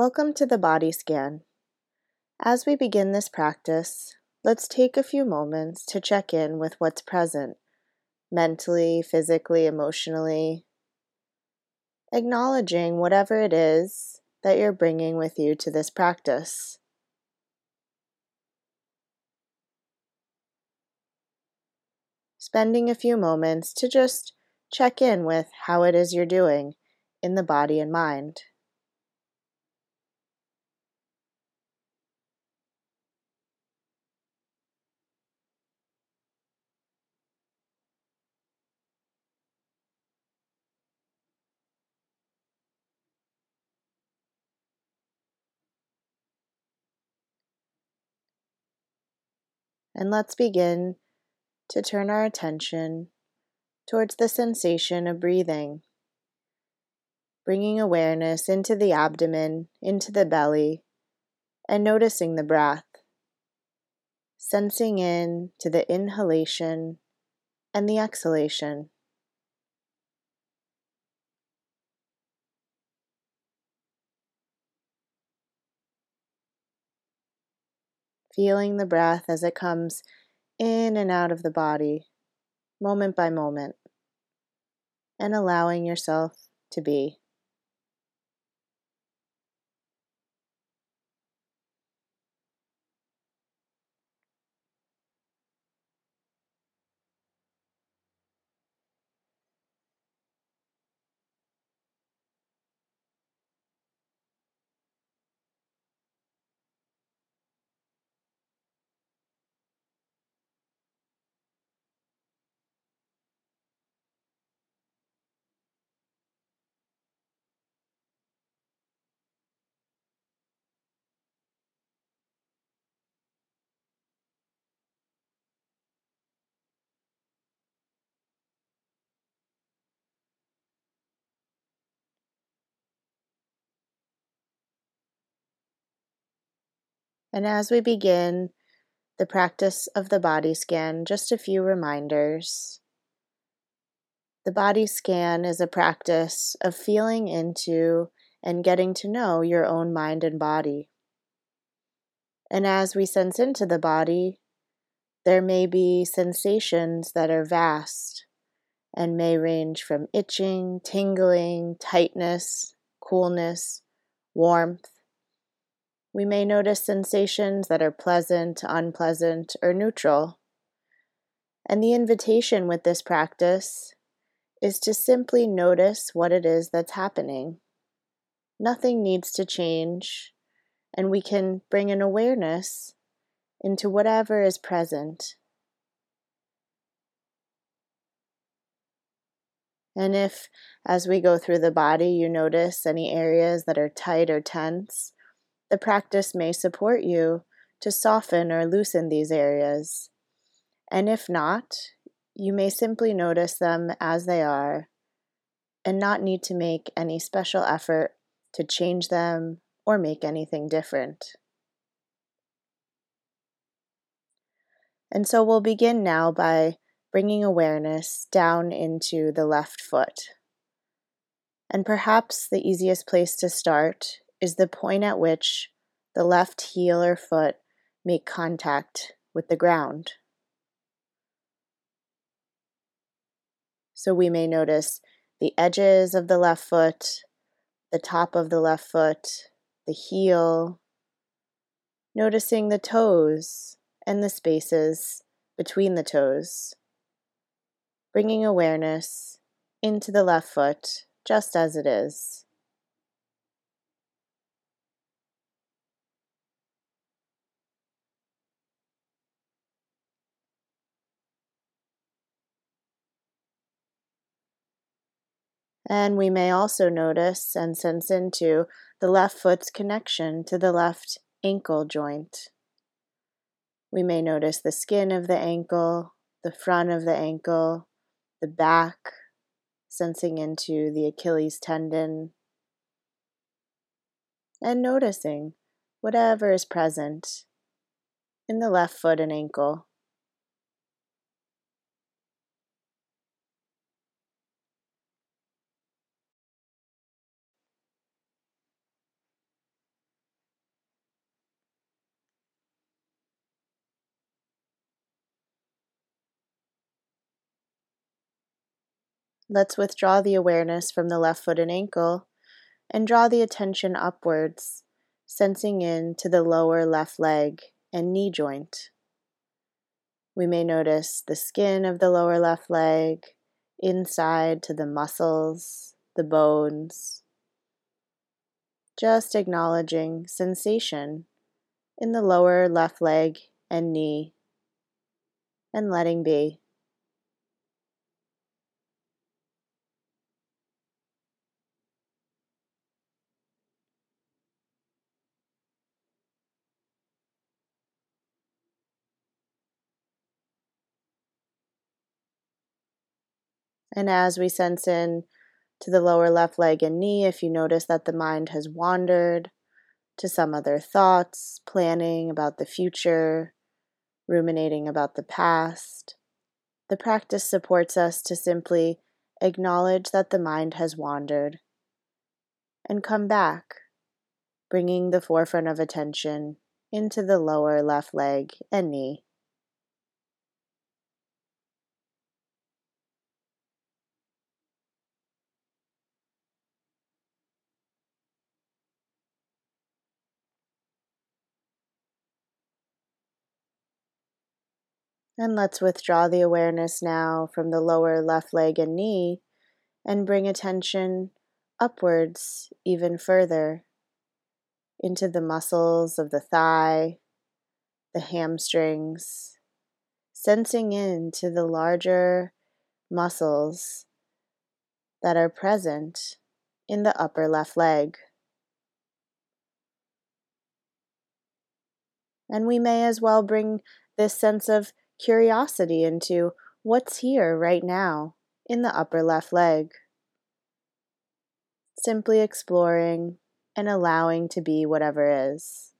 Welcome to the body scan. As we begin this practice, let's take a few moments to check in with what's present mentally, physically, emotionally, acknowledging whatever it is that you're bringing with you to this practice. Spending a few moments to just check in with how it is you're doing in the body and mind. And let's begin to turn our attention towards the sensation of breathing, bringing awareness into the abdomen, into the belly, and noticing the breath, sensing in to the inhalation and the exhalation. Feeling the breath as it comes in and out of the body, moment by moment, and allowing yourself to be. And as we begin the practice of the body scan, just a few reminders. The body scan is a practice of feeling into and getting to know your own mind and body. And as we sense into the body, there may be sensations that are vast and may range from itching, tingling, tightness, coolness, warmth, we may notice sensations that are pleasant, unpleasant, or neutral. And the invitation with this practice is to simply notice what it is that's happening. Nothing needs to change, and we can bring an awareness into whatever is present. And if, as we go through the body, you notice any areas that are tight or tense, the practice may support you to soften or loosen these areas. And if not, you may simply notice them as they are and not need to make any special effort to change them or make anything different. And so we'll begin now by bringing awareness down into the left foot. And perhaps the easiest place to start is the point at which the left heel or foot make contact with the ground. So we may notice the edges of the left foot, the top of the left foot, the heel, noticing the toes and the spaces between the toes, bringing awareness into the left foot just as it is. And we may also notice and sense into the left foot's connection to the left ankle joint. We may notice the skin of the ankle, the front of the ankle, the back, sensing into the Achilles tendon, and noticing whatever is present in the left foot and ankle. Let's withdraw the awareness from the left foot and ankle and draw the attention upwards, sensing in to the lower left leg and knee joint. We may notice the skin of the lower left leg, inside to the muscles, the bones. Just acknowledging sensation in the lower left leg and knee, and letting be. And as we sense in to the lower left leg and knee, if you notice that the mind has wandered to some other thoughts, planning about the future, ruminating about the past, the practice supports us to simply acknowledge that the mind has wandered and come back, bringing the forefront of attention into the lower left leg and knee. And let's withdraw the awareness now from the lower left leg and knee and bring attention upwards even further into the muscles of the thigh, the hamstrings, sensing into the larger muscles that are present in the upper left leg. And we may as well bring this sense of curiosity into what's here right now in the upper left leg. Simply exploring and allowing to be whatever is.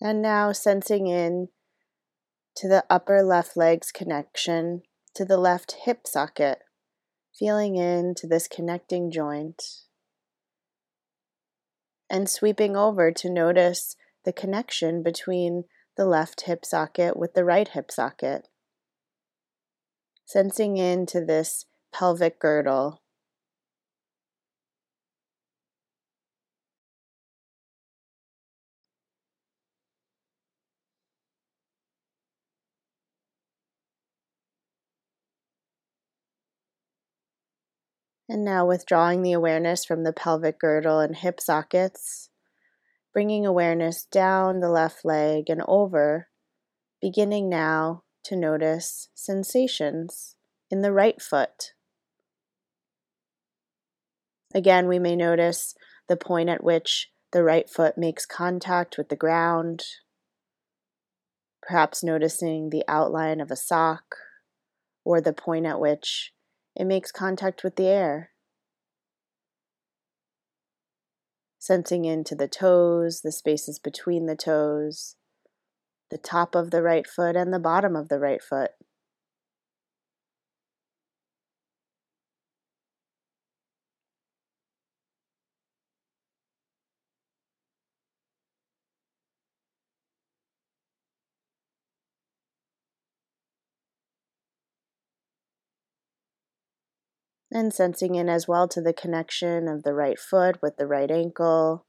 And now sensing in to the upper left leg's connection to the left hip socket, feeling into this connecting joint. And sweeping over to notice the connection between the left hip socket with the right hip socket. Sensing into this pelvic girdle And now withdrawing the awareness from the pelvic girdle and hip sockets, bringing awareness down the left leg and over, beginning now to notice sensations in the right foot. Again, we may notice the point at which the right foot makes contact with the ground, perhaps noticing the outline of a sock or the point at which it makes contact with the air. Sensing into the toes, the spaces between the toes, the top of the right foot, and the bottom of the right foot. And sensing in as well to the connection of the right foot with the right ankle.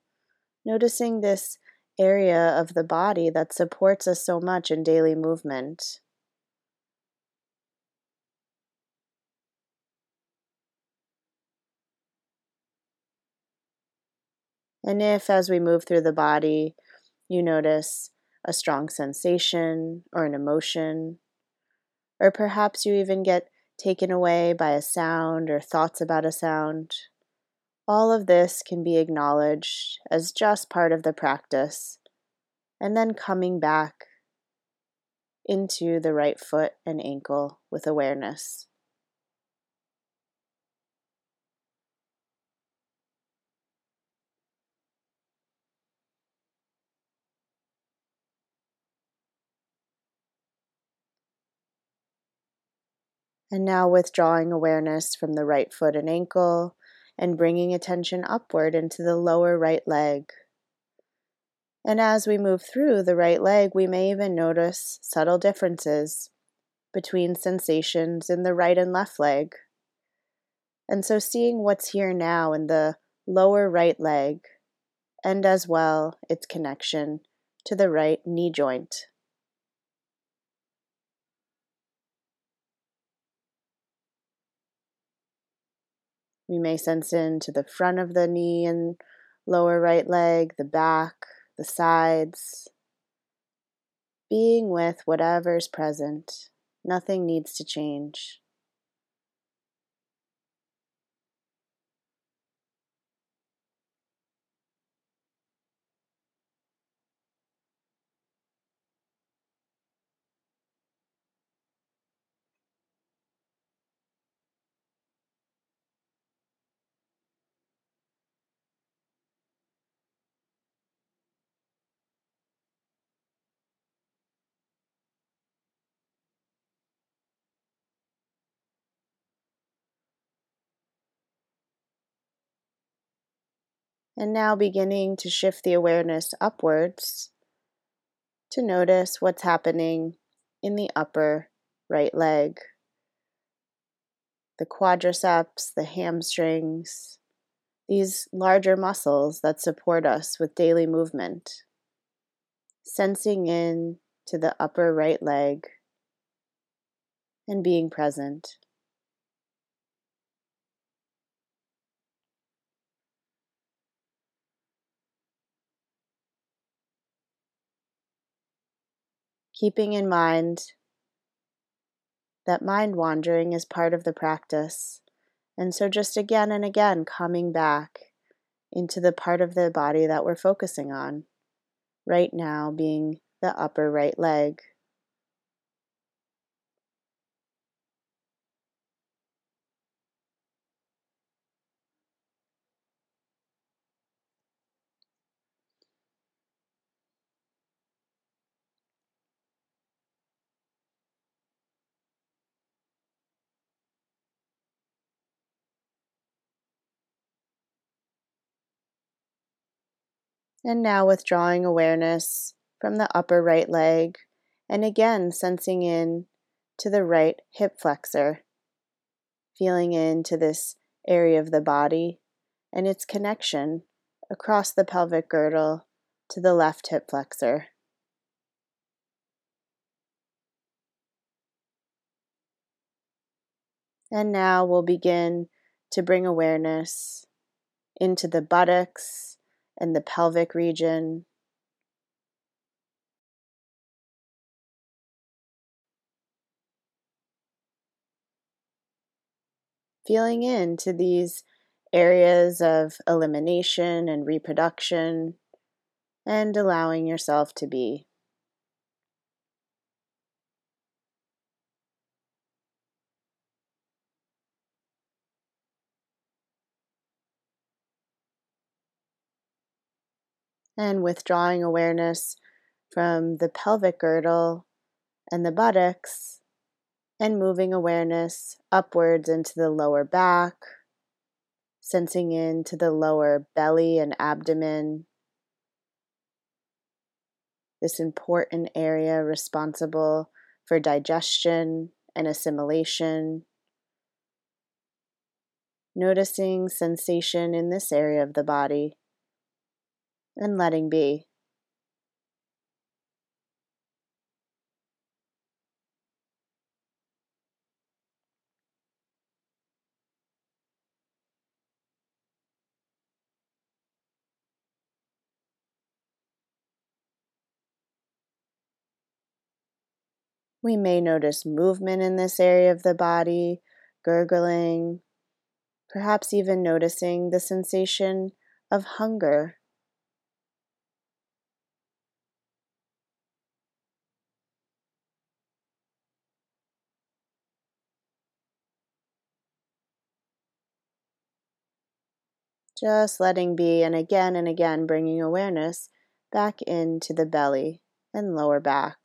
Noticing this area of the body that supports us so much in daily movement. And if, as we move through the body, you notice a strong sensation or an emotion, or perhaps you even get taken away by a sound or thoughts about a sound. All of this can be acknowledged as just part of the practice, and then coming back into the right foot and ankle with awareness. And now withdrawing awareness from the right foot and ankle and bringing attention upward into the lower right leg. And as we move through the right leg, we may even notice subtle differences between sensations in the right and left leg. And so, seeing what's here now in the lower right leg, and as well its connection to the right knee joint. We may sense into the front of the knee and lower right leg, the back, the sides. Being with whatever's present, nothing needs to change. And now beginning to shift the awareness upwards to notice what's happening in the upper right leg. The quadriceps, the hamstrings, these larger muscles that support us with daily movement. Sensing in to the upper right leg and being present. Keeping in mind that mind wandering is part of the practice. And so, just again and again, coming back into the part of the body that we're focusing on, right now being the upper right leg. And now withdrawing awareness from the upper right leg and again sensing in to the right hip flexor, feeling into this area of the body and its connection across the pelvic girdle to the left hip flexor. And now we'll begin to bring awareness into the buttocks and the pelvic region. Feeling into these areas of elimination and reproduction, and allowing yourself to be. And withdrawing awareness from the pelvic girdle and the buttocks, and moving awareness upwards into the lower back, sensing into the lower belly and abdomen. This important area responsible for digestion and assimilation. Noticing sensation in this area of the body and letting be. We may notice movement in this area of the body gurgling, perhaps even noticing the sensation of hunger. Just letting be, and again and again bringing awareness back into the belly and lower back.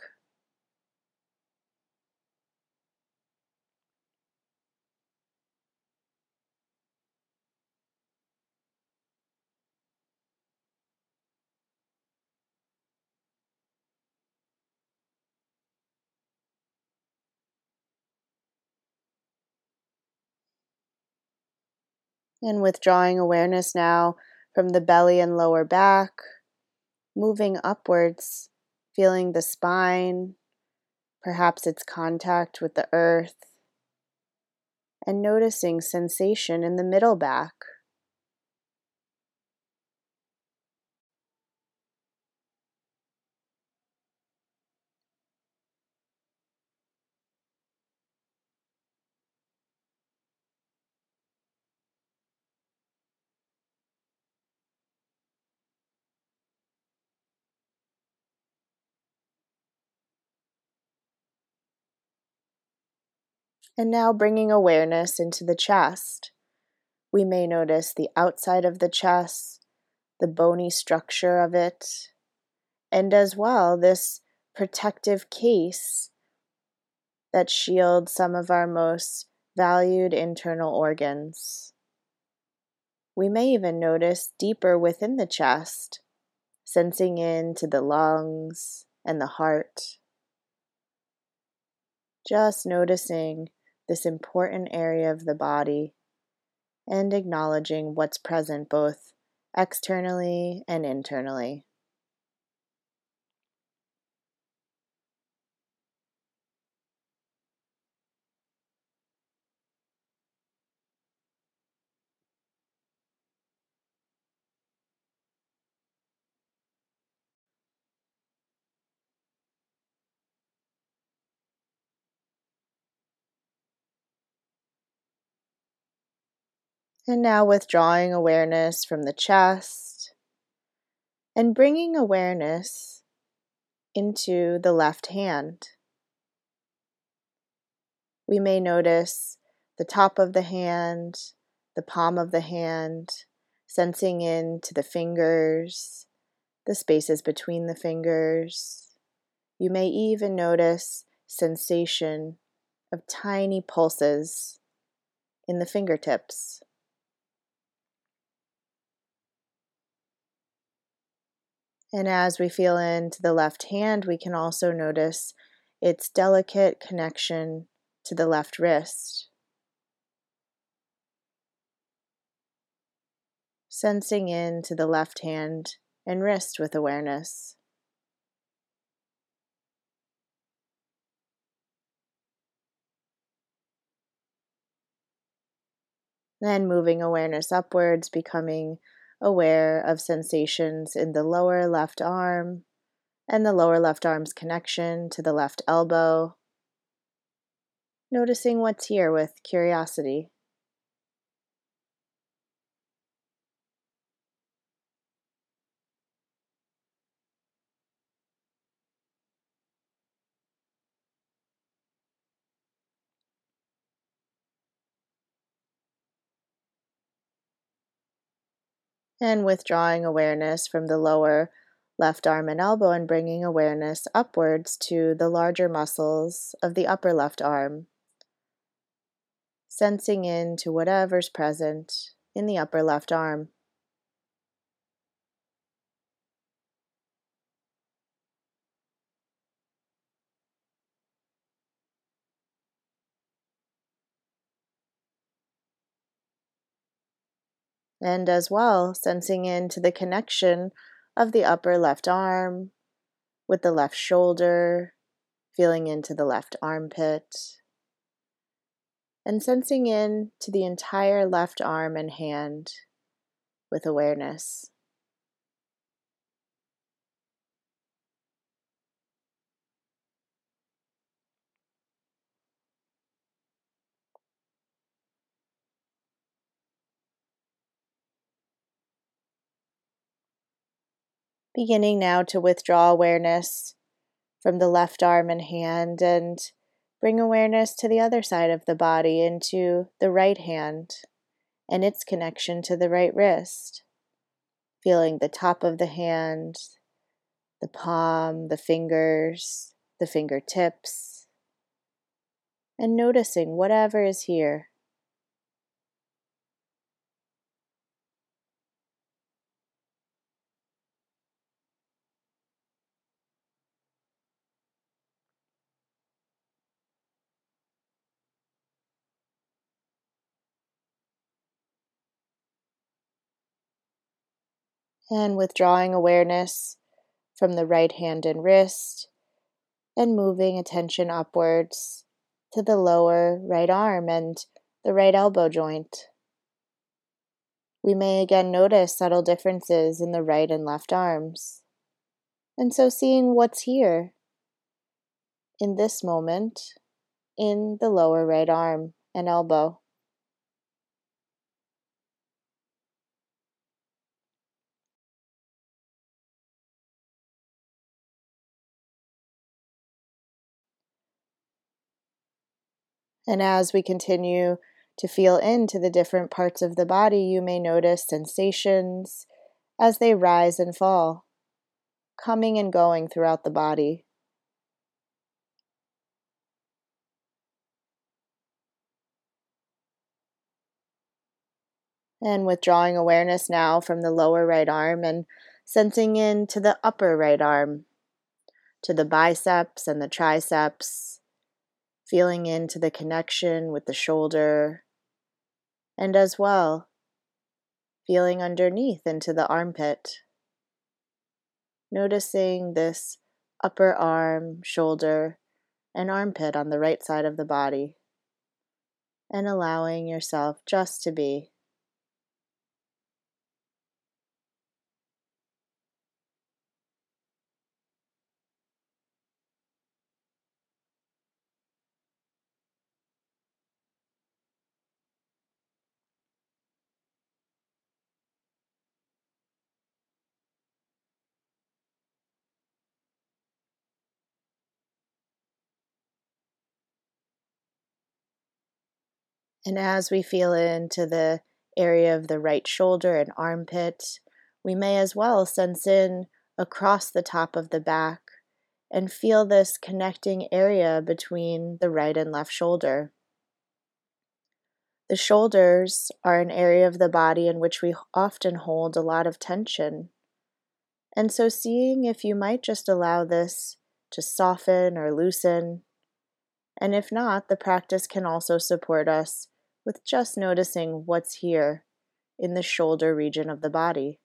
And withdrawing awareness now from the belly and lower back, moving upwards, feeling the spine, perhaps its contact with the earth, and noticing sensation in the middle back. And now bringing awareness into the chest. We may notice the outside of the chest, the bony structure of it, and as well this protective case that shields some of our most valued internal organs. We may even notice deeper within the chest, sensing into the lungs and the heart. Just noticing this important area of the body and acknowledging what's present both externally and internally. And now withdrawing awareness from the chest and bringing awareness into the left hand. We may notice the top of the hand, the palm of the hand, sensing into the fingers, the spaces between the fingers. You may even notice sensation of tiny pulses in the fingertips. And as we feel into the left hand, we can also notice its delicate connection to the left wrist. Sensing into the left hand and wrist with awareness. Then moving awareness upwards, becoming aware of sensations in the lower left arm and the lower left arm's connection to the left elbow. Noticing what's here with curiosity. And withdrawing awareness from the lower left arm and elbow and bringing awareness upwards to the larger muscles of the upper left arm. Sensing into whatever's present in the upper left arm. And as well sensing into the connection of the upper left arm with the left shoulder, feeling into the left armpit, and sensing in to the entire left arm and hand with awareness. Beginning now to withdraw awareness from the left arm and hand and bring awareness to the other side of the body into the right hand and its connection to the right wrist. Feeling the top of the hand, the palm, the fingers, the fingertips, and noticing whatever is here. And withdrawing awareness from the right hand and wrist, and moving attention upwards to the lower right arm and the right elbow joint. We may again notice subtle differences in the right and left arms. And so, seeing what's here in this moment in the lower right arm and elbow. And as we continue to feel into the different parts of the body, you may notice sensations as they rise and fall, coming and going throughout the body. And withdrawing awareness now from the lower right arm and sensing into the upper right arm, to the biceps and the triceps feeling into the connection with the shoulder, and as well, feeling underneath into the armpit. Noticing this upper arm, shoulder, and armpit on the right side of the body, and allowing yourself just to be. And as we feel into the area of the right shoulder and armpit, we may as well sense in across the top of the back and feel this connecting area between the right and left shoulder. The shoulders are an area of the body in which we often hold a lot of tension. And so, seeing if you might just allow this to soften or loosen. And if not, the practice can also support us with just noticing what's here in the shoulder region of the body.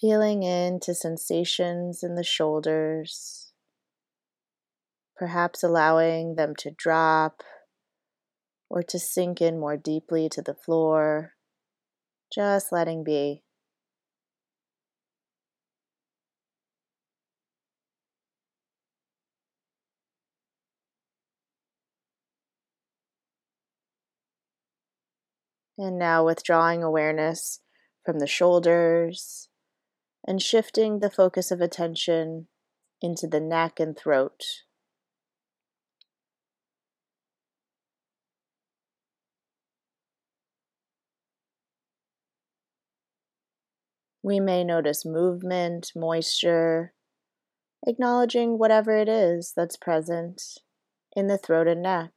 Feeling into sensations in the shoulders, perhaps allowing them to drop or to sink in more deeply to the floor, just letting be. And now withdrawing awareness from the shoulders and shifting the focus of attention into the neck and throat. We may notice movement, moisture, acknowledging whatever it is that's present in the throat and neck.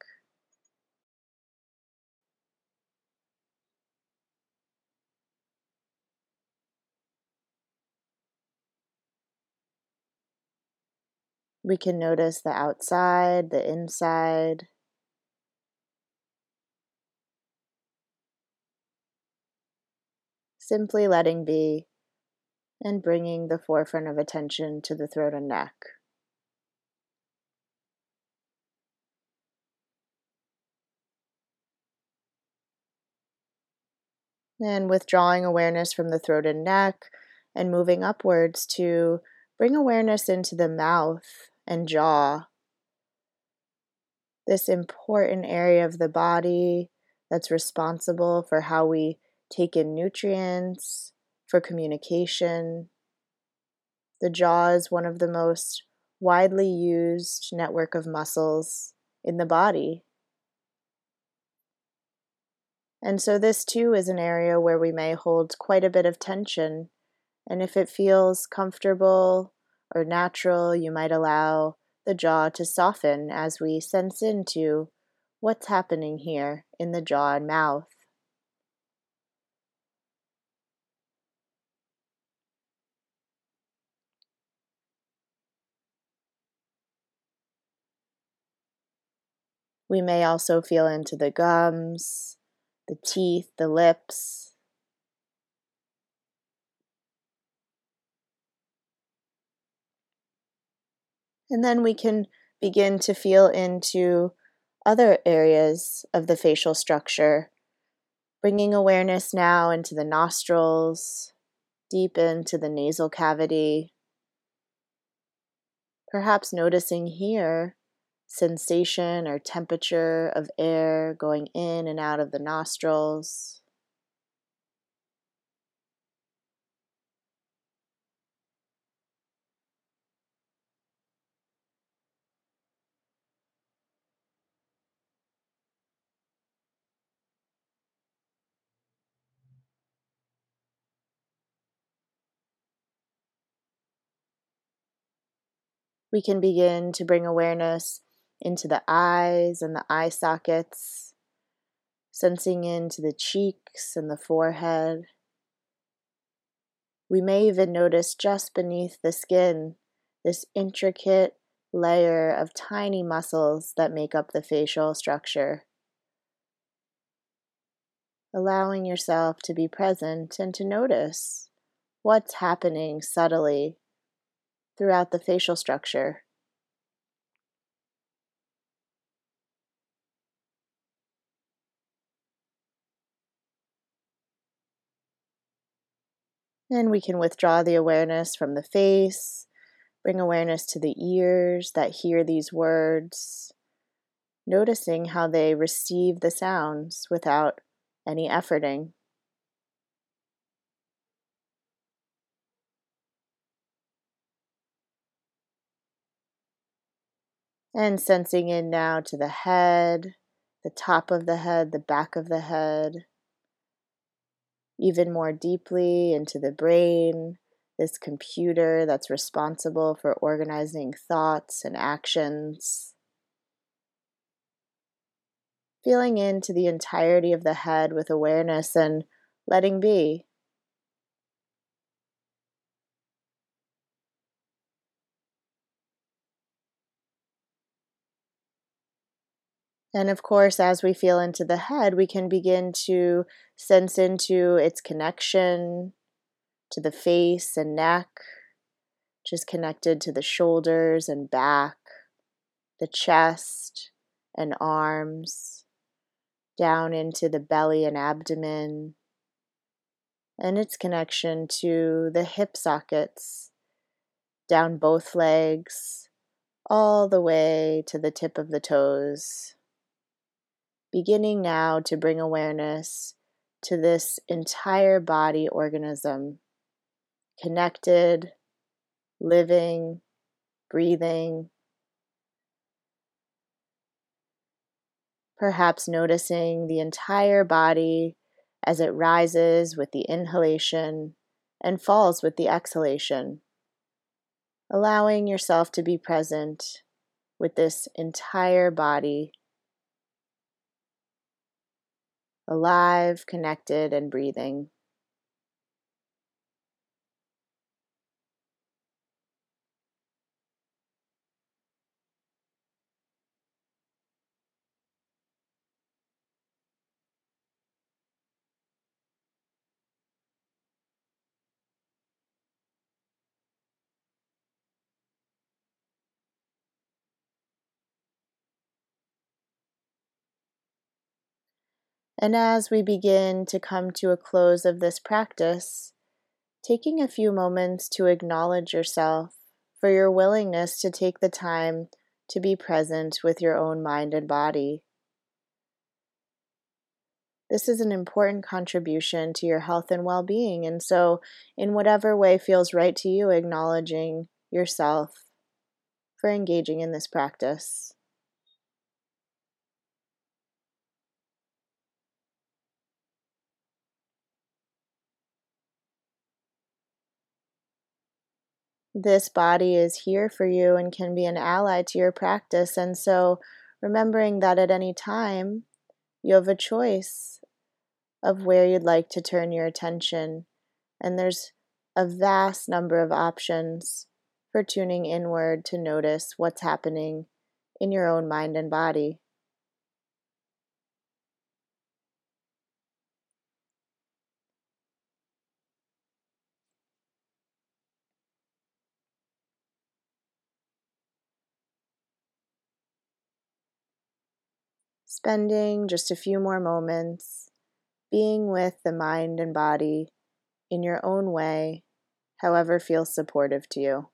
We can notice the outside, the inside. Simply letting be and bringing the forefront of attention to the throat and neck. And withdrawing awareness from the throat and neck and moving upwards to bring awareness into the mouth and jaw. This important area of the body that's responsible for how we take in nutrients, for communication. The jaw is one of the most widely used network of muscles in the body. And so, this too is an area where we may hold quite a bit of tension. And if it feels comfortable or natural, you might allow the jaw to soften as we sense into what's happening here in the jaw and mouth. We may also feel into the gums, the teeth, the lips. And then we can begin to feel into other areas of the facial structure, bringing awareness now into the nostrils, deep into the nasal cavity. Perhaps noticing here sensation or temperature of air going in and out of the nostrils. We can begin to bring awareness into the eyes and the eye sockets, sensing into the cheeks and the forehead. We may even notice just beneath the skin this intricate layer of tiny muscles that make up the facial structure. Allowing yourself to be present and to notice what's happening subtly throughout the facial structure. And we can withdraw the awareness from the face, bring awareness to the ears that hear these words, noticing how they receive the sounds without any efforting. And sensing in now to the head, the top of the head, the back of the head, even more deeply into the brain, this computer that's responsible for organizing thoughts and actions. Feeling into the entirety of the head with awareness and letting be. And of course, as we feel into the head, we can begin to sense into its connection to the face and neck, which is connected to the shoulders and back, the chest and arms, down into the belly and abdomen, and its connection to the hip sockets, down both legs, all the way to the tip of the toes beginning now to bring awareness to this entire body organism, connected, living, breathing. Perhaps noticing the entire body as it rises with the inhalation and falls with the exhalation. Allowing yourself to be present with this entire body alive, connected, and breathing. And as we begin to come to a close of this practice, taking a few moments to acknowledge yourself for your willingness to take the time to be present with your own mind and body. This is an important contribution to your health and well being. And so, in whatever way feels right to you, acknowledging yourself for engaging in this practice. This body is here for you and can be an ally to your practice. And so, remembering that at any time, you have a choice of where you'd like to turn your attention. And there's a vast number of options for tuning inward to notice what's happening in your own mind and body. Spending just a few more moments being with the mind and body in your own way, however feels supportive to you.